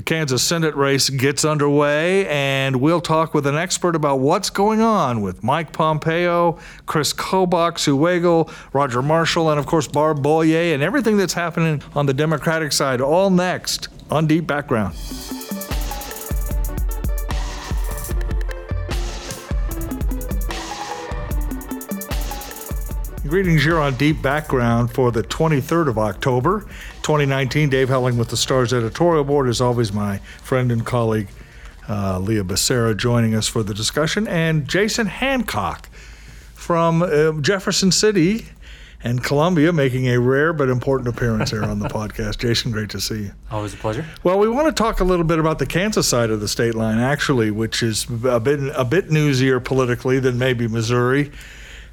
The Kansas Senate race gets underway, and we'll talk with an expert about what's going on with Mike Pompeo, Chris Kobach, Sue Roger Marshall, and of course Barb Bollier, and everything that's happening on the Democratic side. All next on Deep Background. Greetings here on Deep Background for the 23rd of October, 2019. Dave Helling with the Stars editorial board is always my friend and colleague uh, Leah Becerra joining us for the discussion, and Jason Hancock from uh, Jefferson City and Columbia making a rare but important appearance here on the podcast. Jason, great to see you. Always a pleasure. Well, we want to talk a little bit about the Kansas side of the state line, actually, which is a bit a bit newsier politically than maybe Missouri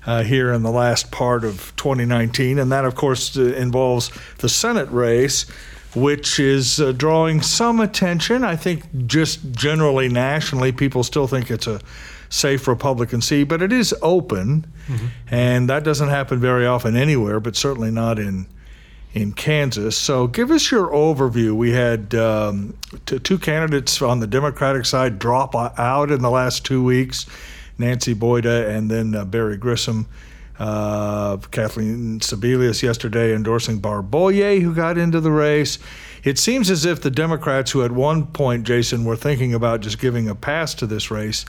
uh, here in the last part of 2019. And that, of course, uh, involves the Senate race, which is uh, drawing some attention. I think just generally nationally, people still think it's a safe Republican seat, but it is open. Mm-hmm. And that doesn't happen very often anywhere, but certainly not in. In Kansas. So, give us your overview. We had um, t- two candidates on the Democratic side drop out in the last two weeks. Nancy Boyda and then uh, Barry Grissom. Uh, Kathleen Sebelius yesterday endorsing Barb Bollier, who got into the race. It seems as if the Democrats, who at one point, Jason, were thinking about just giving a pass to this race,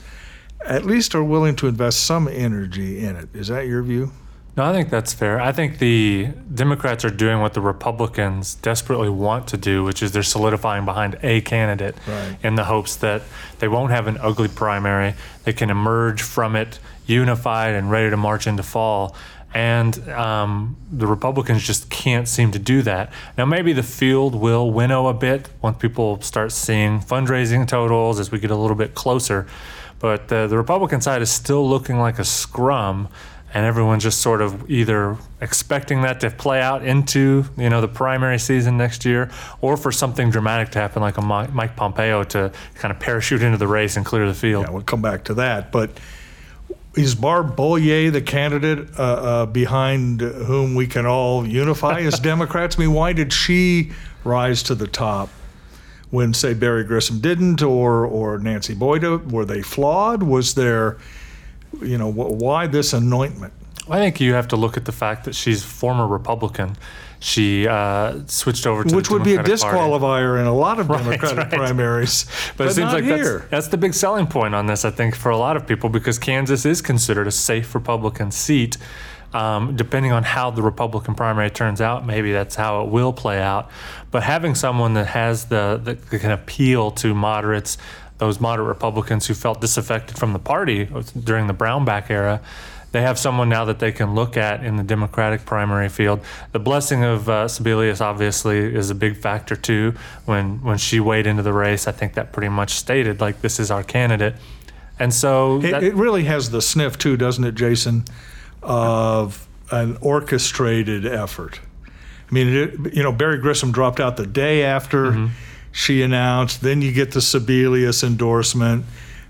at least are willing to invest some energy in it. Is that your view? No, I think that's fair. I think the Democrats are doing what the Republicans desperately want to do, which is they're solidifying behind a candidate right. in the hopes that they won't have an ugly primary. They can emerge from it unified and ready to march into fall. And um, the Republicans just can't seem to do that. Now, maybe the field will winnow a bit once people start seeing fundraising totals as we get a little bit closer. But uh, the Republican side is still looking like a scrum and everyone's just sort of either expecting that to play out into you know the primary season next year, or for something dramatic to happen, like a Mike Pompeo to kind of parachute into the race and clear the field. Yeah, we'll come back to that, but. Is Barb Bollier the candidate uh, uh, behind whom we can all unify as Democrats? I mean, why did she rise to the top when, say, Barry Grissom didn't, or or Nancy Boyda? Were they flawed? Was there you know, why this anointment? I think you have to look at the fact that she's former Republican. She uh, switched over to which would be a disqualifier Party. in a lot of Democratic right, right. primaries, but, but, it seems like that's, that's, the big selling point on this. I think for a lot of people because Kansas is considered a safe Republican seat. Um, depending on how the Republican primary turns out, maybe that's how it will play out. But having someone that has the that can appeal to moderates, those moderate Republicans who felt disaffected from the party during the Brownback era, they have someone now that they can look at in the Democratic primary field. The blessing of uh, Sebelius obviously is a big factor too. When when she weighed into the race, I think that pretty much stated like this is our candidate. And so it, it really has the sniff too, doesn't it, Jason, of an orchestrated effort. I mean, it, you know, Barry Grissom dropped out the day after. Mm-hmm she announced. Then you get the Sebelius endorsement.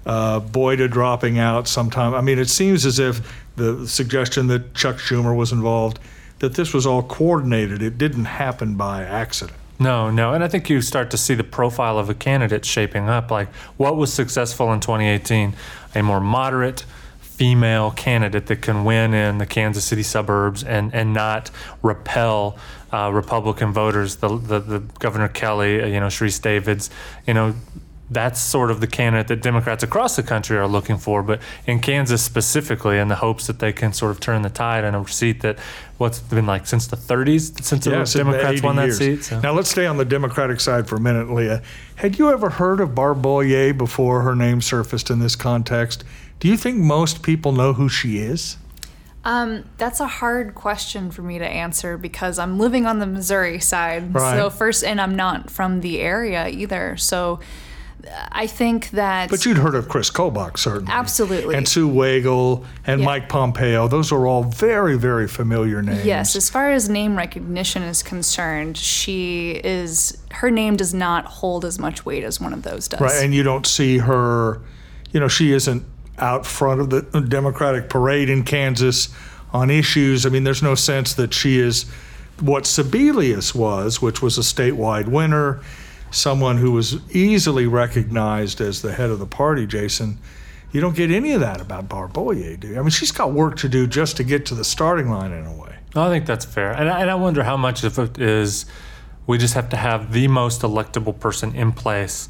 Uh, Boyda dropping out sometime. I mean, it seems as if the suggestion that Chuck Schumer was involved, that this was all coordinated. It didn't happen by accident. No, no. And I think you start to see the profile of a candidate shaping up. Like, what was successful in 2018? A more moderate, female candidate that can win in the Kansas City suburbs and, and not repel uh, Republican voters, the, the, the Governor Kelly, uh, you know, Sharice Davids, you know, that's sort of the candidate that Democrats across the country are looking for. But in Kansas specifically, in the hopes that they can sort of turn the tide in a seat that what's been like since the 30s since the Democrats won years. that seat. So. Now let's stay on the Democratic side for a minute, Leah. Had you ever heard of Barb Bollier before her name surfaced in this context? Do you think most people know who she is? Um, that's a hard question for me to answer because I'm living on the Missouri side. Right. So first, and I'm not from the area either. So I think that. But you'd heard of Chris Kobach, certainly. Absolutely. And Sue Wagle and yeah. Mike Pompeo. Those are all very, very familiar names. Yes. As far as name recognition is concerned, she is. Her name does not hold as much weight as one of those does. Right. And you don't see her. You know, she isn't out front of the Democratic parade in Kansas on issues. I mean, there's no sense that she is what Sebelius was, which was a statewide winner. someone who was easily recognized as the head of the party, Jason, you don't get any of that about Barb Bollier, do you? I mean, she's got work to do just to get to the starting line in a way. I think that's fair. And I, and I wonder how much of it is we just have to have the most electable person in place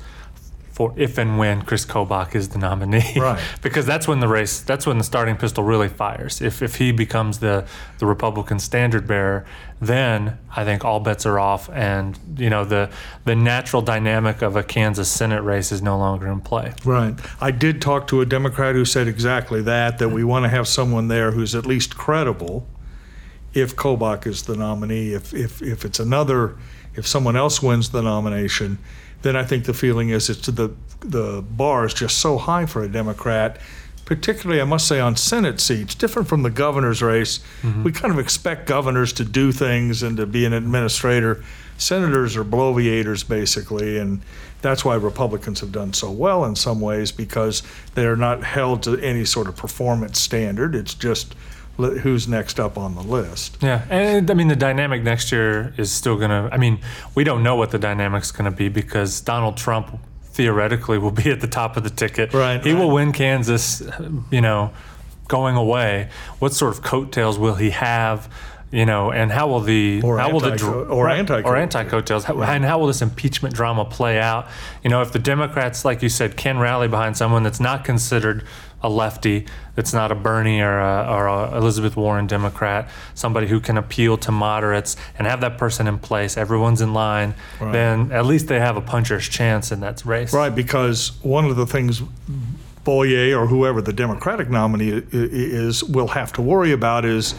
for if and when Chris Kobach is the nominee. Right. because that's when the race, that's when the starting pistol really fires. If, if he becomes the, the Republican standard bearer, then I think all bets are off, and you know the the natural dynamic of a Kansas Senate race is no longer in play. Right. I did talk to a Democrat who said exactly that. That we want to have someone there who's at least credible. If Kobach is the nominee, if if if it's another, if someone else wins the nomination, then I think the feeling is it's the the bar is just so high for a Democrat, particularly I must say on Senate seats, different from the governor's race. Mm-hmm. We kind of expect governors to do things and to be an administrator. Senators are bloviators basically, and that's why Republicans have done so well in some ways because they are not held to any sort of performance standard. It's just who's next up on the list. Yeah, and I mean the dynamic next year is still going to. I mean, we don't know what the dynamic's going to be because Donald Trump theoretically will be at the top of the ticket. Right. He right. will win Kansas. You know, going away. What sort of coattails will he have? you know, and how will the or how will the or anti or anti coattails right. and how will this impeachment drama play out? You know, if the Democrats, like you said, can rally behind someone that's not considered a lefty, that's not a Bernie or a, or a Elizabeth Warren Democrat, somebody who can appeal to moderates and have that person in place, everyone's in line, right. then at least they have a puncher's chance in that race. Right, because one of the things Bollier or whoever the Democratic nominee is will have to worry about is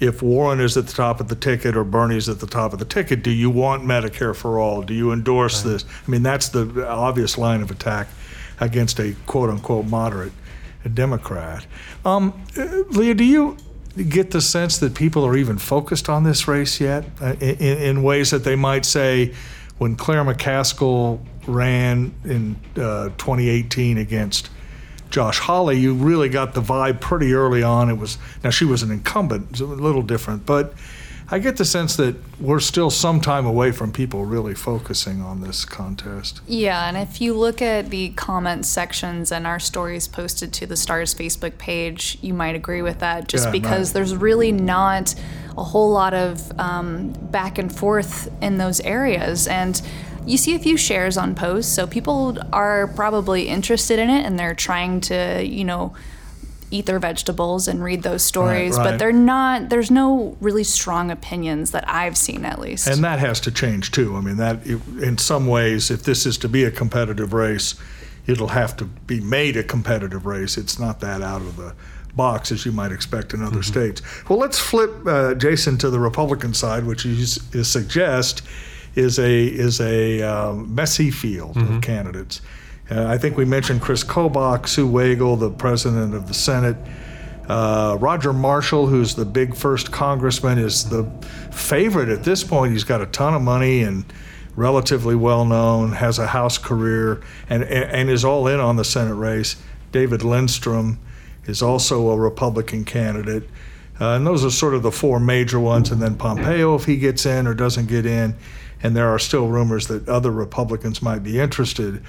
if Warren is at the top of the ticket or Bernie's at the top of the ticket, do you want Medicare for all? Do you endorse right. this? I mean, that's the obvious line of attack against a quote unquote moderate a Democrat. Um, Leah, do you get the sense that people are even focused on this race yet uh, in, in, ways that they might say when Claire McCaskill ran in uh, 2018 against Josh Hawley, you really got the vibe pretty early on. It was now she was an incumbent, a little different, but I get the sense that we're still some time away from people really focusing on this contest. Yeah, and if you look at the comment sections and our stories posted to the Stars Facebook page, you might agree with that just yeah, because there's really not a whole lot of um, back and forth in those areas. And you see a few shares on posts, so people are probably interested in it and they're trying to, you know, eat their vegetables and read those stories, right, right. but they're not. There's no really strong opinions that I've seen, at least. And that has to change too. I mean, that in some ways, if this is to be a competitive race, it'll have to be made a competitive race. It's not that out of the box as you might expect in other mm-hmm. states. Well, let's flip uh, Jason to the Republican side, which you, you suggest is a is a um, messy field mm-hmm. of candidates. Uh, I think we mentioned Chris Kobach, Sue Wagle, the president of the Senate. Uh, Roger Marshall, who's the big first congressman, is the favorite at this point. He's got a ton of money and relatively well known, has a House career, and, and is all in on the Senate race. David Lindstrom is also a Republican candidate. Uh, and those are sort of the four major ones. And then Pompeo, if he gets in or doesn't get in. And there are still rumors that other Republicans might be interested.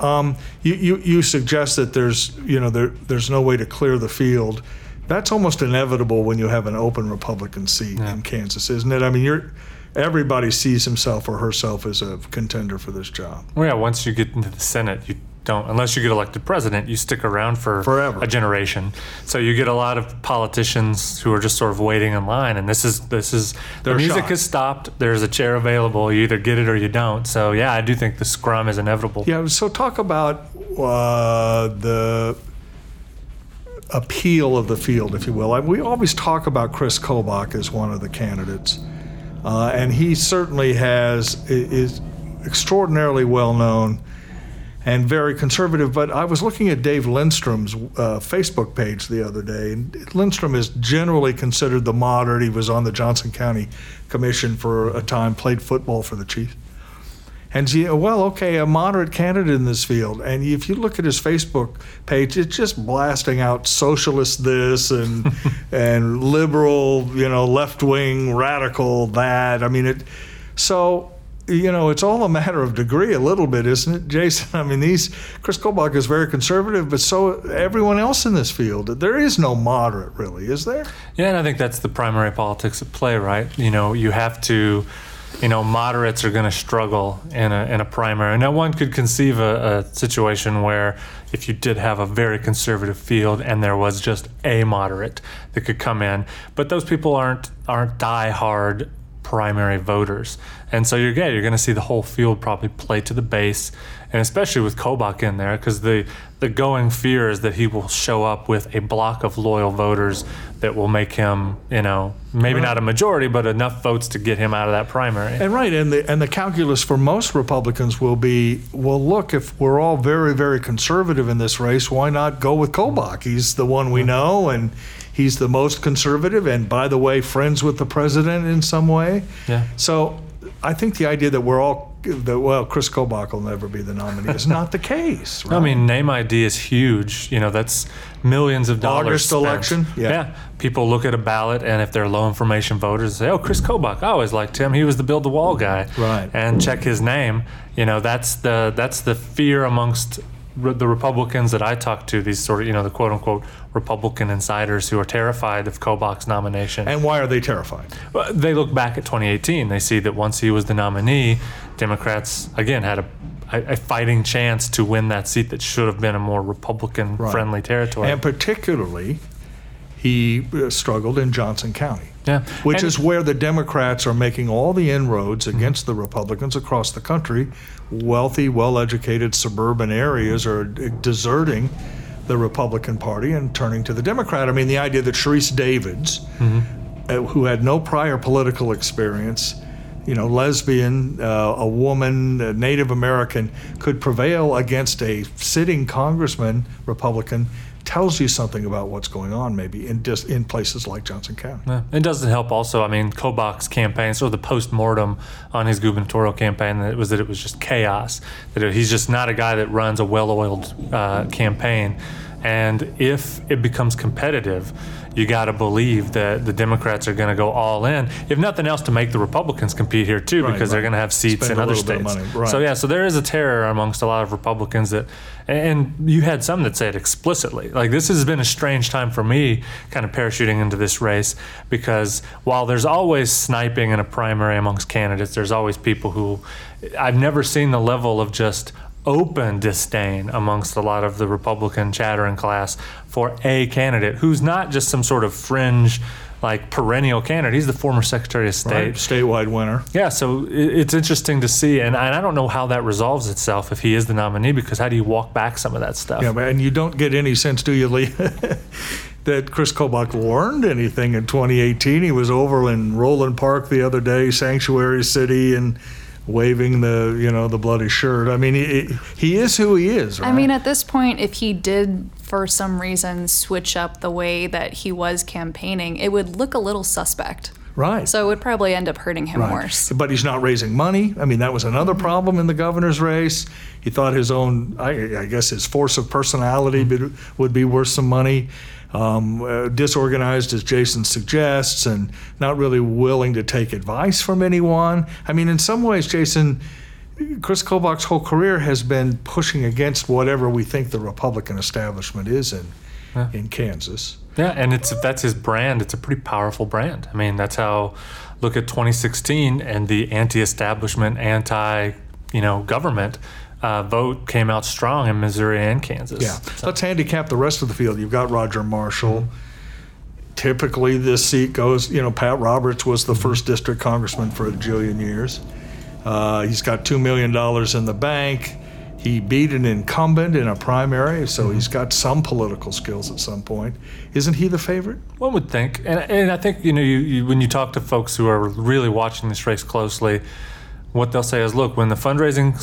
Um, you, you, you suggest that there's you know there, there's no way to clear the field. That's almost inevitable when you have an open Republican seat yeah. in Kansas, isn't it? I mean, you're everybody sees himself or herself as a contender for this job. Well, yeah, once you get into the Senate, you don't unless you get elected president you stick around for forever. a generation. So you get a lot of politicians who are just sort of waiting in line and this is this is the music has stopped. There's a chair available. You either get it or you don't. So yeah i do think the scrum is inevitable. Yeah so talk about uh, the appeal of the field if you will. I, we always talk about chris kobach as one of the candidates uh, and he certainly has is extraordinarily well known and very conservative. But I was looking at Dave Lindstrom's uh, Facebook page the other day, and Lindstrom is generally considered the moderate. He was on the Johnson County Commission for a time, played football for the Chiefs. And he, well, okay, a moderate candidate in this field. And if you look at his Facebook page, it's just blasting out socialist this and and liberal, you know, left wing radical that. I mean, it. So you know, it's all a matter of degree, a little bit, isn't it, Jason? I mean, these Chris Kobach is very conservative, but so everyone else in this field. There is no moderate, really, is there? Yeah, and I think that's the primary politics at play, right? You know, you have to, you know, moderates are going to struggle in a in a primary. Now, one could conceive a, a situation where if you did have a very conservative field and there was just a moderate that could come in, but those people aren't aren't die hard primary voters. And so you're yeah, you're going to see the whole field probably play to the base, and especially with Kobach in there, because the the going fear is that he will show up with a block of loyal voters that will make him, you know, maybe right. not a majority, but enough votes to get him out of that primary. And right, and the and the calculus for most Republicans will be, well, look, if we're all very very conservative in this race, why not go with Kobach? He's the one we know, and He's the most conservative, and by the way, friends with the president in some way. Yeah. So I think the idea that we're all that well, Chris Kobach will never be the nominee is not the case. Right? I mean, name ID is huge. You know, that's millions of dollars. August spent. election. Yeah. yeah. People look at a ballot, and if they're low information voters, say, "Oh, Chris Kobach, I always liked him. He was the build the wall guy." Right. And check his name. You know, that's the that's the fear amongst the Republicans that I talk to, these sort of, you know, the quote unquote Republican insiders who are terrified of Kobach's nomination. And why are they terrified? Well, they look back at 2018. They see that once he was the nominee, Democrats, again, had a, a fighting chance to win that seat that should have been a more Republican friendly right. territory. And particularly, he uh, struggled in Johnson County. Yeah. Which and is where the Democrats are making all the inroads against mm-hmm. the Republicans across the country. Wealthy, well educated suburban areas are deserting the Republican Party and turning to the Democrat. I mean, the idea that Sharice Davids, mm-hmm. uh, who had no prior political experience, you know, lesbian, uh, a woman, a Native American, could prevail against a sitting congressman, Republican, tells you something about what's going on maybe in dis- in places like Johnson County. Yeah. It doesn't help also. I mean, Kobach's campaign, sort of the post-mortem on his gubernatorial campaign, that was that it was just chaos. That he's just not a guy that runs a well-oiled uh, campaign. And if it becomes competitive, you got to believe that the Democrats are going to go all in, if nothing else, to make the Republicans compete here too, right, because right. they're going to have seats Spend in other states. Right. So yeah, so there is a terror amongst a lot of Republicans that, and you had some that say it explicitly. Like this has been a strange time for me, kind of parachuting into this race, because while there's always sniping in a primary amongst candidates, there's always people who I've never seen the level of just open disdain amongst a lot of the Republican chattering class for a candidate who's not just some sort of fringe like perennial candidate. He's the former Secretary of State, right. statewide winner. Yeah, so it's interesting to see, and I don't know how that resolves itself if he is the nominee, because how do you walk back some of that stuff? Yeah, and you don't get any sense, do you, Lee? that Chris Kobach learned anything in 2018. He was over in Roeland Park the other day, Sanctuary City, and waving the you know the bloody shirt. I mean, he he is who he is. Right? I mean, at this point, if he did for some reason switch up the way that he was campaigning, it would look a little suspect. Right. So it would probably end up hurting him right. worse. But he's not raising money. I mean, that was another mm-hmm. problem in the governor's race. He thought his own, I, I guess, his force of personality mm-hmm. would be worth some money um, uh, disorganized as Jason suggests, and not really willing to take advice from anyone. I mean, in some ways, Jason, Chris Kobach's whole career has been pushing against whatever we think the Republican establishment is in yeah. in Kansas. Yeah, and it's that's his brand. It's a pretty powerful brand. I mean, that's how. Look at 2016 and the anti-establishment, anti, you know, government uh, vote came out strong in Missouri and Kansas. Yeah. So. Let's handicap the rest of the field. You've got Roger Marshall. Mm-hmm. Typically, this seat goes, you know, Pat Roberts was the first district congressman for a jillion years. Uh, he's got $2 million in the bank. He beat an incumbent in a primary, so mm-hmm. he's got some political skills at some point. Isn't he the favorite? One would think. And, and I think, you know, you, you, when you talk to folks who are really watching this race closely, what they'll say is look, when the fundraising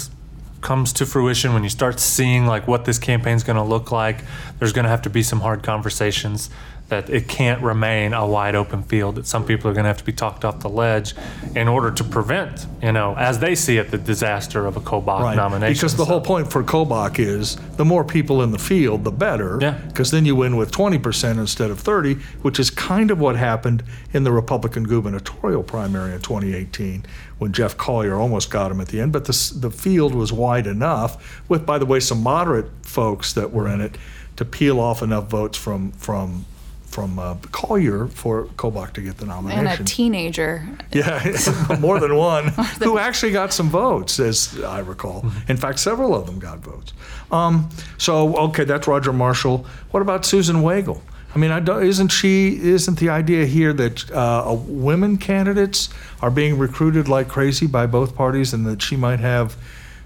comes to fruition, when you start seeing like what this campaign's going to look like, there's going to have to be some hard conversations that it can't remain a wide open field, that some people are going to have to be talked off the ledge in order to prevent, you know, as they see it, the disaster of a Kobach Right. nomination. Because the So- whole point for Kobach is the more people in the field, the better. Yeah. Because then you win with 20% instead of 30, which is kind of what happened in the Republican gubernatorial primary in 2018 when Jeff Colyer almost got him at the end. But the, the field was wide enough, with, by the way, some moderate folks that were in it, to peel off enough votes from from from uh, Colyer for Kobach to get the nomination. And a teenager. Yeah, more than one who actually got some votes, as I recall. In fact, several of them got votes. Um, so, okay, that's Roger Marshall. What about Susan Wagle? I mean, I don't, isn't she? Isn't the idea here that uh, uh, women candidates are being recruited like crazy by both parties, and that she might have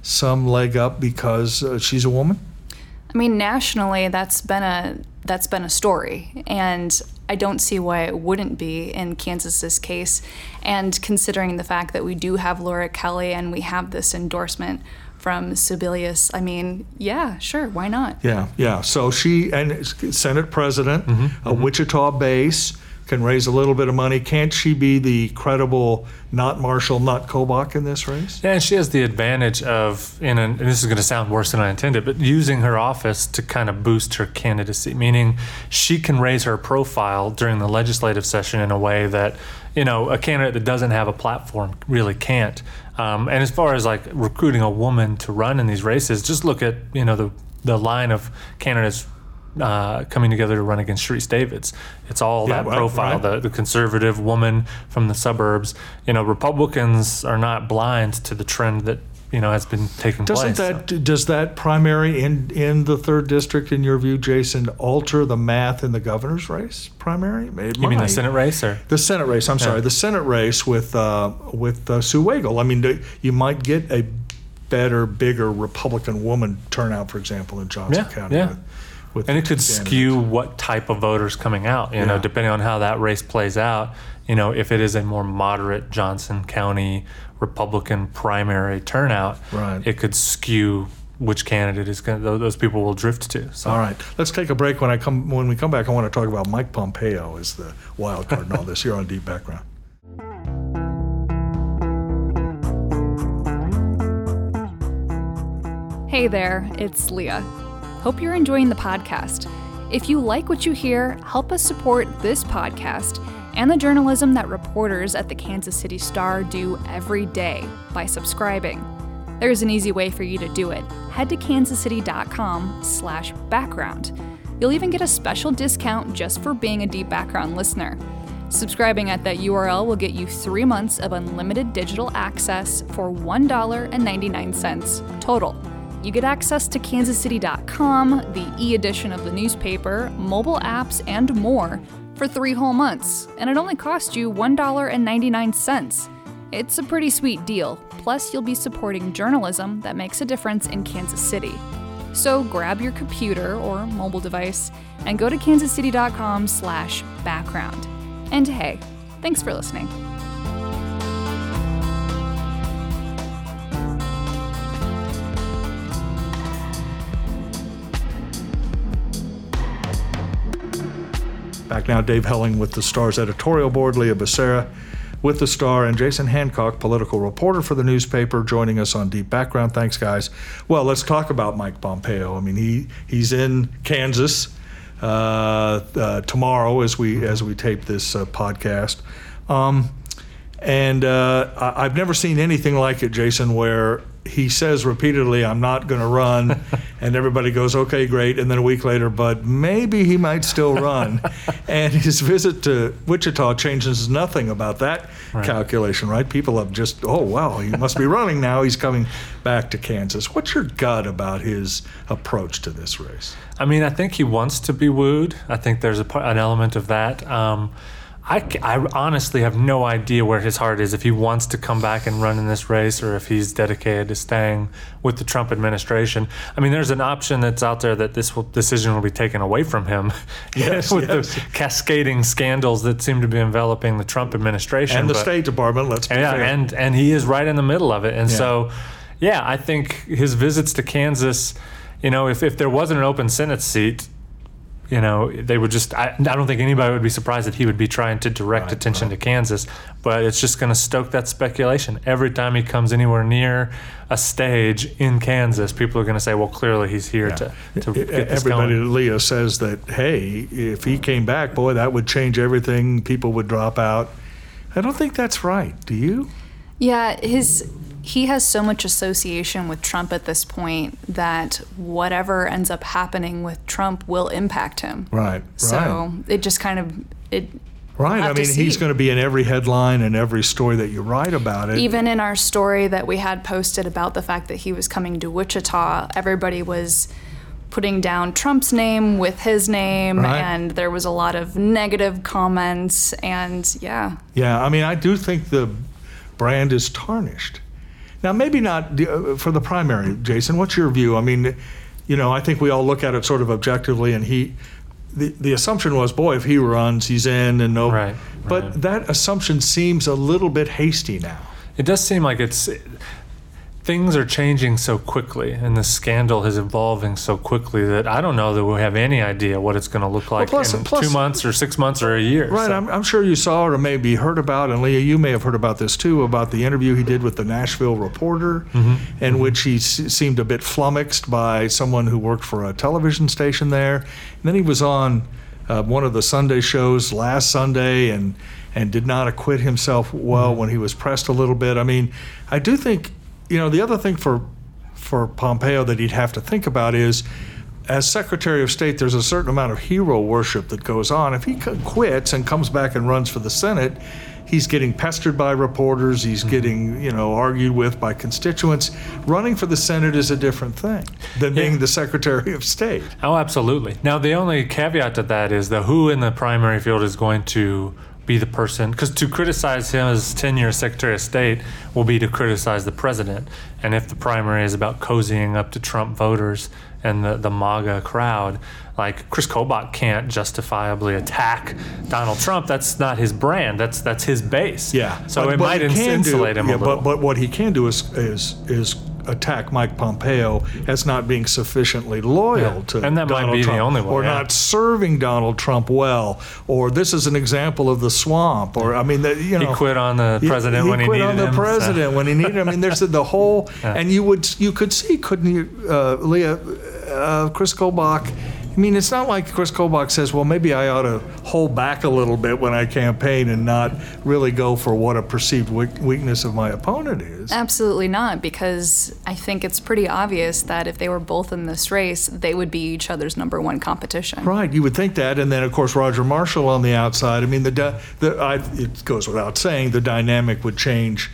some leg up because uh, she's a woman? I mean, nationally, that's been a that's been a story, and I don't see why it wouldn't be in Kansas's case. And considering the fact that we do have Laura Kelly and we have this endorsement from Sebelius, I mean, yeah, sure, why not? Yeah, yeah. So she and Senate President, mm-hmm, a mm-hmm. Wichita base, can raise a little bit of money. Can't she be the credible, not Marshall, not Kobach in this race? Yeah, and she has the advantage of, in an, and this is going to sound worse than I intended, but using her office to kind of boost her candidacy, meaning she can raise her profile during the legislative session in a way that, you know, a candidate that doesn't have a platform really can't. Um, and as far as like recruiting a woman to run in these races, just look at, you know, the, the line of candidates uh, coming together to run against Sharice Davids. It's all Yeah, that right, profile, right. the, the conservative woman from the suburbs. You know, Republicans are not blind to the trend that you know has been taking Doesn't place. that does that primary in in the third district, in your view, Jason, alter the math in the governor's race primary? It you mean the. Senate race, or The Senate race. I'm sorry, the Senate race with uh, with uh, Sue Wagle. I mean, you might get a better, bigger Republican woman turnout, for example, in Johnson Yeah, County. yeah. With, with and it could candidates. skew what type of voters coming out. You know, depending on how that race plays out. You know, if it is a more moderate Johnson County Republican primary turnout, Right. it could skew which candidate is going. to Those people will drift to. So. All right, let's take a break. When I come, when we come back, I want to talk about Mike Pompeo as the wild card in all this. Here on Deep Background. Hey there, it's Leah. Hope you're enjoying the podcast. If you like what you hear, help us support this podcast and the journalism that reporters at the Kansas City Star do every day by subscribing. There's an easy way for you to do it. Head to kansascity.com slash background. You'll even get a special discount just for being a Deep Background listener. Subscribing at that URL will get you three months of unlimited digital access for $1.99 total. You get access to kansascity.com, the e edition of the newspaper, mobile apps, and more for three whole months, and it only costs you $1.99. It's a pretty sweet deal. Plus, you'll be supporting journalism that makes a difference in Kansas City. So grab your computer or mobile device and go to kansascity.com slash background. And hey, thanks for listening. Back now, Dave Helling with the Star's editorial board, Leah Becerra with the Star, and Jason Hancock, political reporter for the newspaper, joining us on Deep Background. Thanks, guys. Well, let's talk about Mike Pompeo. I mean, he he's in Kansas uh, uh, tomorrow as we as we tape this uh, podcast. Um, and uh, I- I've never seen anything like it, Jason, where he says repeatedly, I'm not going to run. and everybody goes, okay, great. And then a week later, but maybe he might still run. and his visit to Wichita changes nothing about that calculation, right? People have just, oh, wow, he must be running now. He's coming back to Kansas. What's your gut about his approach to this race? I mean, I think he wants to be wooed. I think there's a, an element of that. Um, I, I honestly have no idea where his heart is if he wants to come back and run in this race or if he's dedicated to staying with the Trump administration. I mean, there's an option that's out there that this will, decision will be taken away from him Yes, with yes. the cascading scandals that seem to be enveloping the Trump administration. And the but- State Department, let's be yeah, fair. and and he is right in the middle of it. And Yeah. so, yeah, I think his visits to Kansas, you know, if if there wasn't an open Senate seat, you know, they would just, I, I don't think anybody would be surprised that he would be trying to direct Right, attention right. to Kansas, but it's just going to stoke that speculation. Every time he comes anywhere near a stage in Kansas, people are going to say, well, clearly he's here to, to get this Everybody, going. Leah says that, hey, if he came back, boy, that would change everything. People would drop out. I don't think that's right. Do you? Yeah, his he has so much association with Trump at this point that whatever ends up happening with Trump will impact him. Right. So it just kind of it Right. I mean, he's going to be in every headline and every story that you write about it. even in our story that we had posted about the fact that he was coming to Wichita, everybody was putting down Trump's name with his name Right. and there was a lot of negative comments and yeah. Yeah, I mean, I do think the brand is tarnished. Now, maybe not uh, for the primary, Jason. What's your view? I mean, you know, I think we all look at it sort of objectively, and he, the, the assumption was, boy, if he runs, he's in, and no. Right, But right. that assumption seems a little bit hasty now. It does seem like it's things are changing so quickly, and the scandal is evolving so quickly that I don't know that we have any idea what it's going to look like plus- in plus- two months or six months or a year. Right, So- I'm, I'm sure you saw or maybe heard about, and Leah, you may have heard about this too, about the interview he did with the Nashville Reporter, in which he s- seemed a bit flummoxed by someone who worked for a television station there. And then he was on uh, one of the Sunday shows last Sunday and and did not acquit himself well when he was pressed a little bit. I mean, I do think, you know, the other thing for for Pompeo that he'd have to think about is as Secretary of State, there's a certain amount of hero worship that goes on. If he quits and comes back and runs for the Senate, he's getting pestered by reporters, he's mm-hmm. getting, you know, argued with by constituents. Running for the Senate is a different thing than Yeah. being the Secretary of State. Oh, absolutely. Now, the only caveat to that is the who in the primary field is going to be the person, because to criticize him as tenure Secretary of State will be to criticize the president. And if the primary is about cozying up to Trump voters and the, the MAGA crowd, like Chris Kobach can't justifiably attack Donald Trump. That's not his brand. That's that's his base. Yeah. So But- it but might he ins- can do- insulate him yeah, a little. But, but what he can do is is is attack Mike Pompeo as not being sufficiently loyal Yeah. to And that might Donald be the only one, or yeah. not serving Donald Trump well, or this is an example of the swamp, or I mean, the, you he quit on the he- president he when he quit on the him, so- president when he needed him. I mean, there's the whole, and you would you could see, couldn't you, uh, Leah, uh, Chris Kobach. I mean, it's not like Chris Kobach says, "Well, maybe I ought to hold back a little bit when I campaign and not really go for what a perceived weakness of my opponent is." Absolutely not, because I think it's pretty obvious that if they were both in this race, they would be each other's number one competition. Right, you would think that, and then of course Roger Marshall on the outside. I mean, the the I, it goes without saying the dynamic would change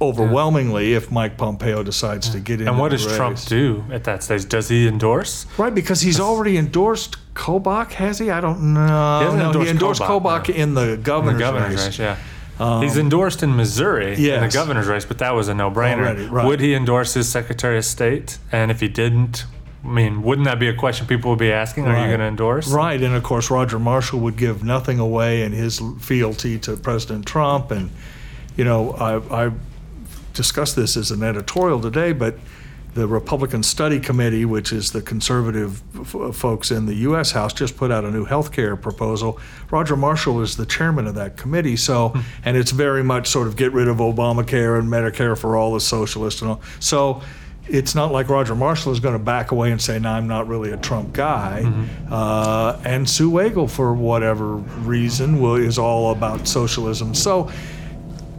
overwhelmingly if Mike Pompeo decides to get in. And what the does Trump do at that stage? Does he endorse? Right, because he's already endorsed Kobach, has he? I don't know. He hasn't no, he endorsed endorsed Kobach, Kobach no. in the In governor's, the governor's race. race, yeah. Um, he's endorsed in Missouri in the governor's race, but that was a no-brainer. Already, right. Would he endorse his Secretary of State? And if he didn't, I mean, wouldn't that be a question people would be asking? Are you going to endorse? Right, and of course Roger Marshall would give nothing away in his fealty to President Trump, and you know I, I discussed this as an editorial today, but the Republican Study Committee, which is the conservative f- folks in the U.S. House, just put out a new health care proposal. Roger Marshall is the chairman of that committee, so and it's very much sort of get rid of Obamacare and Medicare for all the socialists and all. So it's not like Roger Marshall is going to back away and say, "No, I'm not really a Trump guy." Uh, and Sue Wagle, for whatever reason, will, is all about socialism. So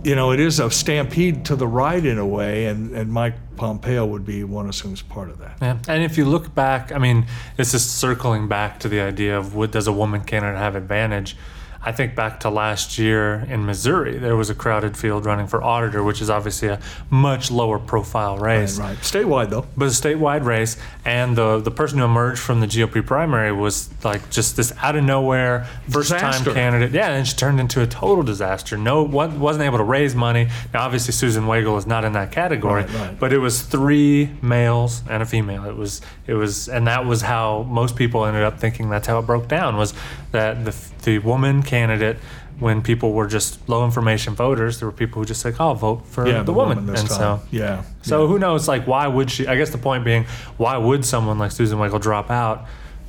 you know, it is a stampede to the right in a way, and, and Mike Pompeo would be one assumes part of that. Yeah. And if you look back, I mean, this is circling back to the idea of what does a woman candidate have advantage? I think back to last year in Missouri, there was a crowded field running for auditor, which is obviously a much lower profile race. Right, statewide though. but a statewide race, and the the person who emerged from the GOP primary was like just this out of nowhere first time candidate. Yeah, and she turned into a total disaster. No, wa- wasn't able to raise money. Now, obviously, Susan Wagle is not in that category, Right, right. but it was three males and a female. It was it was, and that was how most people ended up thinking. That's how it broke down. Was that the the woman candidate. When people were just low information voters, there were people who just like, "Oh, vote for Yeah, the, woman," this and time. so yeah. so yeah. who knows? Like, why would she? I guess the point being, why would someone like Susan Michael drop out?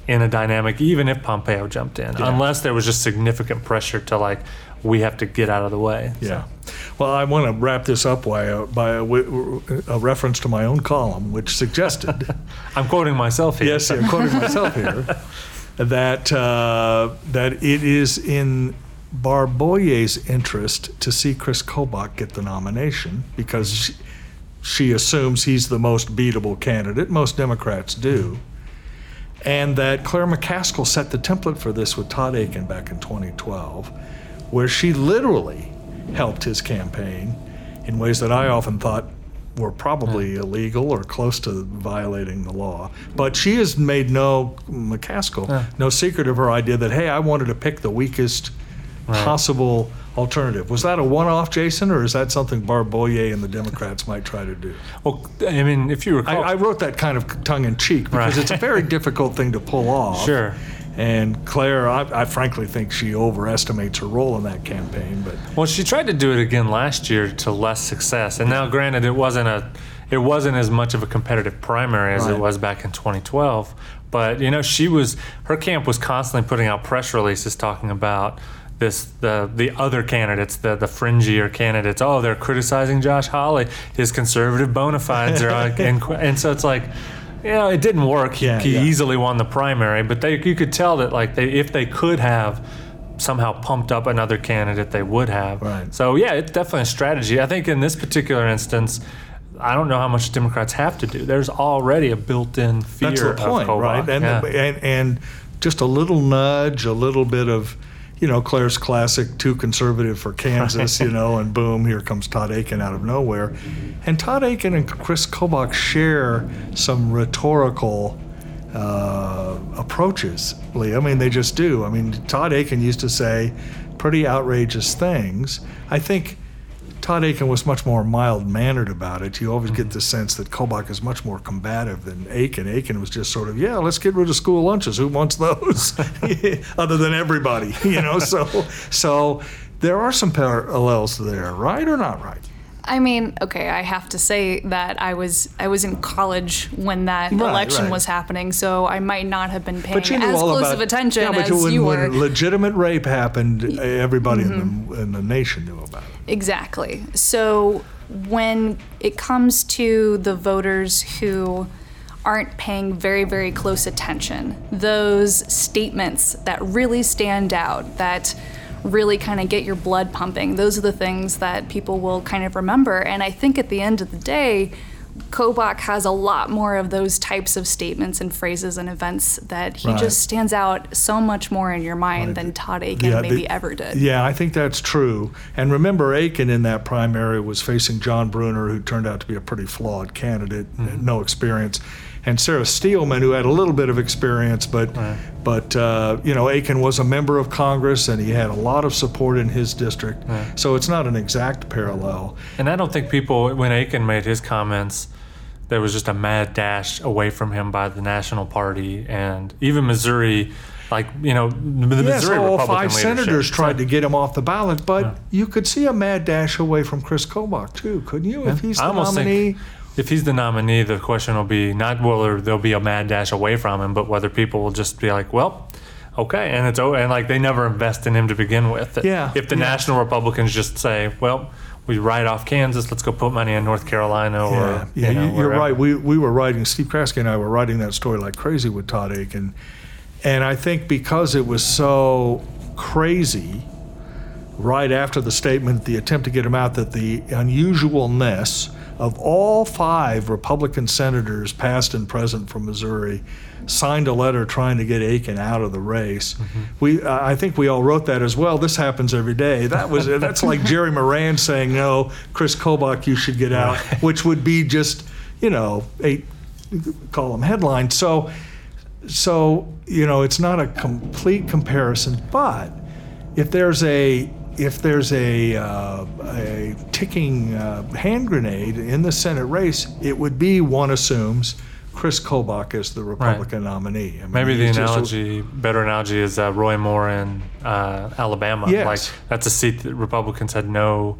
in a dynamic, even if Pompeo jumped in, Yeah. unless there was just significant pressure to like, we have to get out of the way. Yeah. Well, I want to wrap this up by a, by uh, a, w- a reference to my own column, which suggested, I'm quoting myself here. yes, I'm quoting myself here, that uh, that it is in Barb Bollier's interest to see Chris Kobach get the nomination because she, she assumes he's the most beatable candidate. Most Democrats do. And that Claire McCaskill set the template for this with Todd Akin back in 2012, where she literally helped his campaign in ways that I often thought were probably illegal or close to violating the law. But she has made no, McCaskill, no secret of her idea that, hey, I wanted to pick the weakest possible alternative. Was that a one off, Jason, or is that something Barb Bollier and the Democrats might try to do? Well, I mean, if you I, recall, I wrote that kind of tongue in cheek because Right. it's a very difficult thing to pull off. Sure. And Claire, I, I frankly think she overestimates her role in that campaign. But Well, she tried to do it again last year to less success, and now, granted, it wasn't a, it wasn't as much of a competitive primary as Right. it was back in 2012. But you know, she was her camp was constantly putting out press releases talking about this the the other candidates, the the fringier candidates. Oh, they're criticizing Josh Hawley. His conservative bona fides are and, and so it's like. You know, it didn't work. He, Yeah, he yeah. easily won the primary, but they you could tell that like they if they could have somehow pumped up another candidate, they would have. Right. So yeah, it's definitely a strategy. I think in this particular instance, I don't know how much Democrats have to do. There's already a built-in fear that's the point, right? And, yeah. and and just a little nudge, a little bit of, you know, Claire's classic too conservative for Kansas, you know, and boom, here comes Todd Akin out of nowhere. And Todd Akin and Chris Kobach share some rhetorical uh, approaches, Lee. I mean, they just do. I mean, Todd Akin used to say pretty outrageous things. I think Todd Akin was much more mild mannered about it. You always get mm-hmm. the sense that Kobach is much more combative than Akin. Akin was just sort of, yeah, let's get rid of school lunches. Who wants those? Other than everybody, you know. So, so there are some parallels there, right or not right? I mean, okay, I have to say that I was I was in college when that Right, election right. was happening, so I might not have been paying But you knew as all close about of attention yeah, but as when, you when legitimate rape happened, Mm-hmm. everybody in, the, in the nation knew about it. Exactly. So when it comes to the voters who aren't paying very, very close attention, those statements that really stand out, that really kind of get your blood pumping, those are the things that people will kind of remember. And I think at the end of the day, Kobach has a lot more of those types of statements and phrases and events that he Right. just stands out so much more in your mind than Todd Akin Yeah, maybe the- ever did. Yeah, I think that's true. And remember, Akin in that primary was facing John Brunner, who turned out to be a pretty flawed candidate, mm-hmm. no experience, and Sarah Steelman, who had a little bit of experience, but but uh, you know, Akin was a member of Congress and he had a lot of support in his district. So it's not an exact parallel. And I don't think people, when Akin made his comments, there was just a mad dash away from him by the National Party and even Missouri, like you know, the Yes, Missouri all Republican five leadership. senators tried to get him off the ballot, but you could see a mad dash away from Chris Kobach too, couldn't you? If he's the I nominee. think if he's the nominee, the question will be not whether there'll be a mad dash away from him, but whether people will just be like, well, okay, and it's and like they never invest in him to begin with. Yeah, If the yeah. national Republicans just say, well, we write off Kansas, let's go put money in North Carolina or Yeah, yeah, you know, you- you're wherever. right. We we were writing. Steve Kraske and I were writing that story like crazy with Todd Akin, and I think because it was so crazy, right after the statement, the attempt to get him out, that the unusualness of all five Republican senators, past and present from Missouri, signed a letter trying to get Akin out of the race. We, uh, I think we all wrote that as well. This happens every day. That was that's like Jerry Moran saying, "No, Chris Kobach, you should get out," which would be just, you know, eight column headline. So, so you know, it's not a complete comparison, but if there's a if there's a uh, a ticking uh, hand grenade in the Senate race, it would be one assumes Chris Kobach is the Republican nominee. I mean, Maybe the he's just analogy, better analogy, is uh, Roy Moore in uh, Alabama. Yes. Like that's a seat that Republicans had no,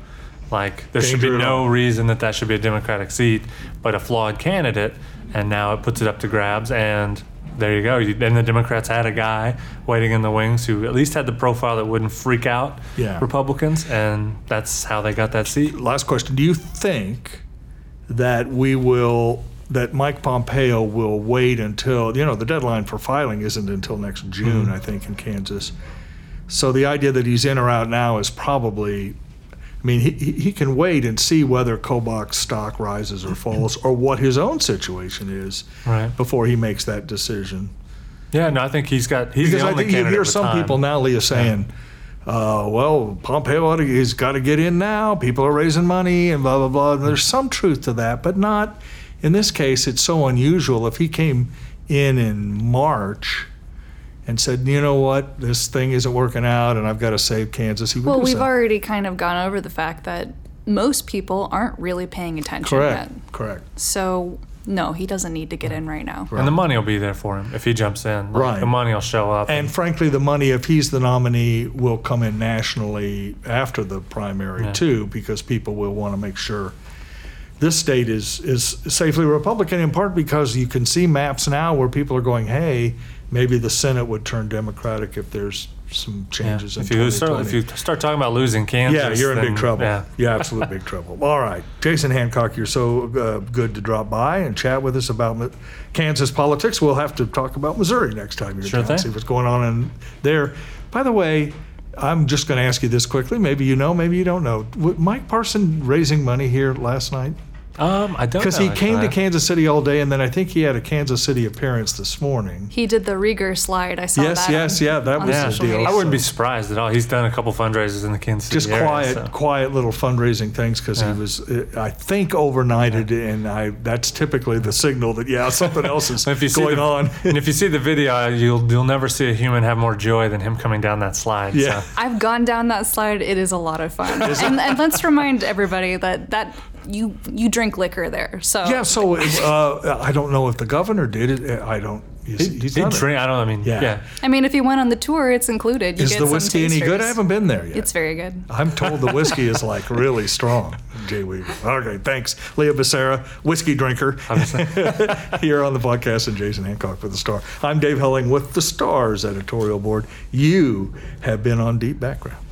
like there should be no reason that that should be a Democratic seat, but a flawed candidate, and now it puts it up to grabs, and there you go. Then the Democrats had a guy waiting in the wings who at least had the profile that wouldn't freak out Yeah. Republicans, and that's how they got that seat. Last question. Do you think that we will, that Mike Pompeo will wait until, you know, the deadline for filing isn't until next June, mm-hmm. I think, in Kansas. So the idea that he's in or out now is probably, mean, he, he can wait and see whether Kobach stock rises or falls or what his own situation is Right. before he makes that decision. Yeah, no, I think he's got. He's Because I think you hear some time. people now, Leah, saying, uh, well, Pompeo, he's got to get in now. People are raising money and blah, blah, blah. And there's some truth to that, but not in this case. It's so unusual. If he came in in March and said, you know what, this thing isn't working out and I've got to save Kansas, he would Well, we've so. already kind of gone over the fact that most people aren't really paying attention Correct, yet. correct. So, no, he doesn't need to get in right now. Right. and the money will be there for him if he jumps in. Right. the money will show up. And frankly, the money, if he's the nominee, will come in nationally after the primary Yeah. too, because people will want to make sure this state is is safely Republican. In part because you can see maps now where people are going, "Hey, maybe the Senate would turn Democratic if there's some yeah. changes in if you start, if you start talking about losing Kansas, yeah, you're in then- big trouble. Yeah. Yeah, absolute big trouble. All right, Jason Hancock, you're so uh, good to drop by and chat with us about Kansas politics. We'll have to talk about Missouri next time you're Sure in town. thing. See what's going on in there. By the way, I'm just going to ask you this quickly. Maybe you know, maybe you don't know. W- Mike Parson raising money here last night Um, I don't because he know, came to. Kansas City all day, and then I think he had a Kansas City appearance this morning. He did the Rieger slide. I saw Yes, that. yes, on- yeah, that was Yeah, the deal. media. I wouldn't be surprised at all. He's done a couple fundraisers in the Kansas City just area, quiet, so. quiet little fundraising things because Yeah. he was, uh, I think, overnighted, and I that's typically the signal that yeah, something else is If you going the, on. and if you see the video, you'll you'll never see a human have more joy than him coming down that slide. Yeah. So. I've gone down that slide. It is a lot of fun. And, and let's remind everybody that that you you drink liquor there. So yeah, so uh, I don't know if the governor did it. I don't. He's, He, he's he done it. drink. I don't. I mean, Yeah. yeah. I mean, if you went on the tour, it's included. You Is get the some whiskey any good? I tasters. haven't been there yet. It's very good. I'm told the whiskey is like really strong. Jay Weaver. Okay, thanks, Leah Becerra, whiskey drinker, here on the podcast, and Jason Hancock for the Star. I'm Dave Helling with the Stars editorial board. You have been on Deep Background.